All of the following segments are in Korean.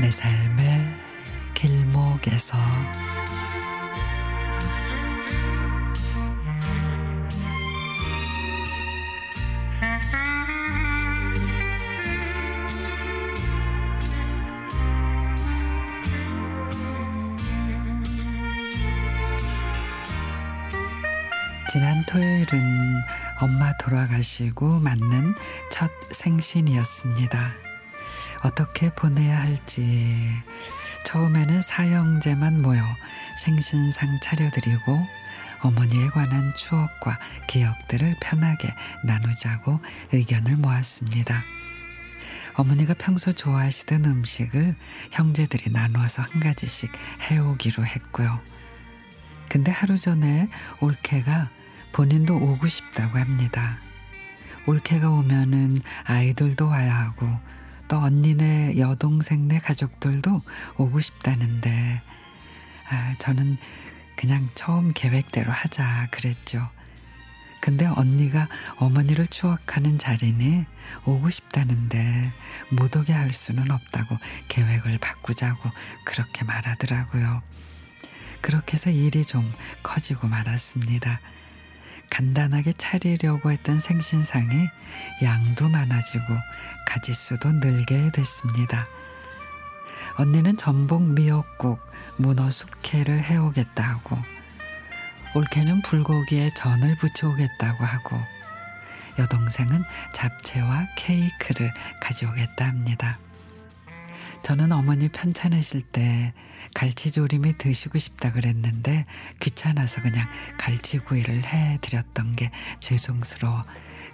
내 삶의 길목에서 지난 토요일은 엄마 돌아가시고 맞는 첫 생신이었습니다. 어떻게 보내야 할지 처음에는 사형제만 모여 생신상 차려드리고 어머니에 관한 추억과 기억들을 편하게 나누자고 의견을 모았습니다. 어머니가 평소 좋아하시던 음식을 형제들이 나누어서 한 가지씩 해오기로 했고요. 근데 하루 전에 올케가 본인도 오고 싶다고 합니다. 올케가 오면은 아이들도 와야 하고 또 언니네 여동생네 가족들도 오고 싶다는데 아, 저는 그냥 처음 계획대로 하자 그랬죠. 근데 언니가 어머니를 추억하는 자리니 오고 싶다는데 못 오게 할 수는 없다고 계획을 바꾸자고 그렇게 말하더라고요. 그렇게 해서 일이 좀 커지고 말았습니다. 간단하게 차리려고 했던 생신상이 양도 많아지고 가지수도 늘게 됐습니다. 언니는 전복 미역국, 문어 숙회를 해오겠다 하고 올케는 불고기에 전을 부쳐오겠다고 하고 여동생은 잡채와 케이크를 가져오겠다 합니다. 저는 어머니 편찮으실 때 갈치조림이 드시고 싶다 그랬는데 귀찮아서 그냥 갈치구이를 해 드렸던 게 죄송스러워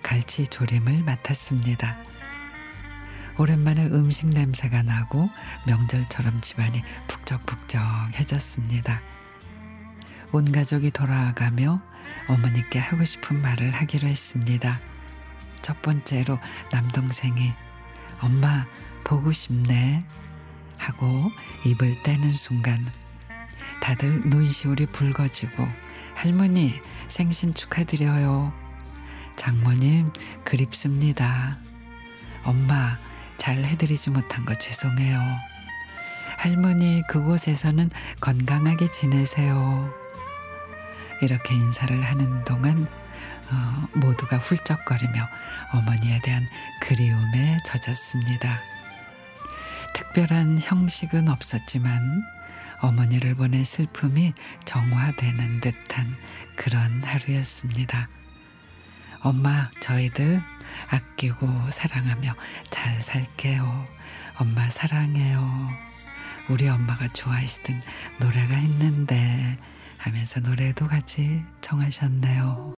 갈치조림을 맡았습니다. 오랜만에 음식 냄새가 나고 명절처럼 집안이 북적북적해졌습니다. 온 가족이 돌아가며 어머니께 하고 싶은 말을 하기로 했습니다. 첫 번째로 남동생이 엄마 보고 싶네 하고 입을 떼는 순간 다들 눈시울이 붉어지고 할머니 생신 축하드려요. 장모님 그립습니다. 엄마 잘 해드리지 못한 거 죄송해요. 할머니 그곳에서는 건강하게 지내세요. 이렇게 인사를 하는 동안 어, 모두가 훌쩍거리며 어머니에 대한 그리움에 젖었습니다. 특별한 형식은 없었지만 어머니를 보낸 슬픔이 정화되는 듯한 그런 하루였습니다. 엄마, 저희들 아끼고 사랑하며 잘 살게요. 엄마 사랑해요. 우리 엄마가 좋아하시던 노래가 있는데 하면서 노래도 같이 청하셨네요.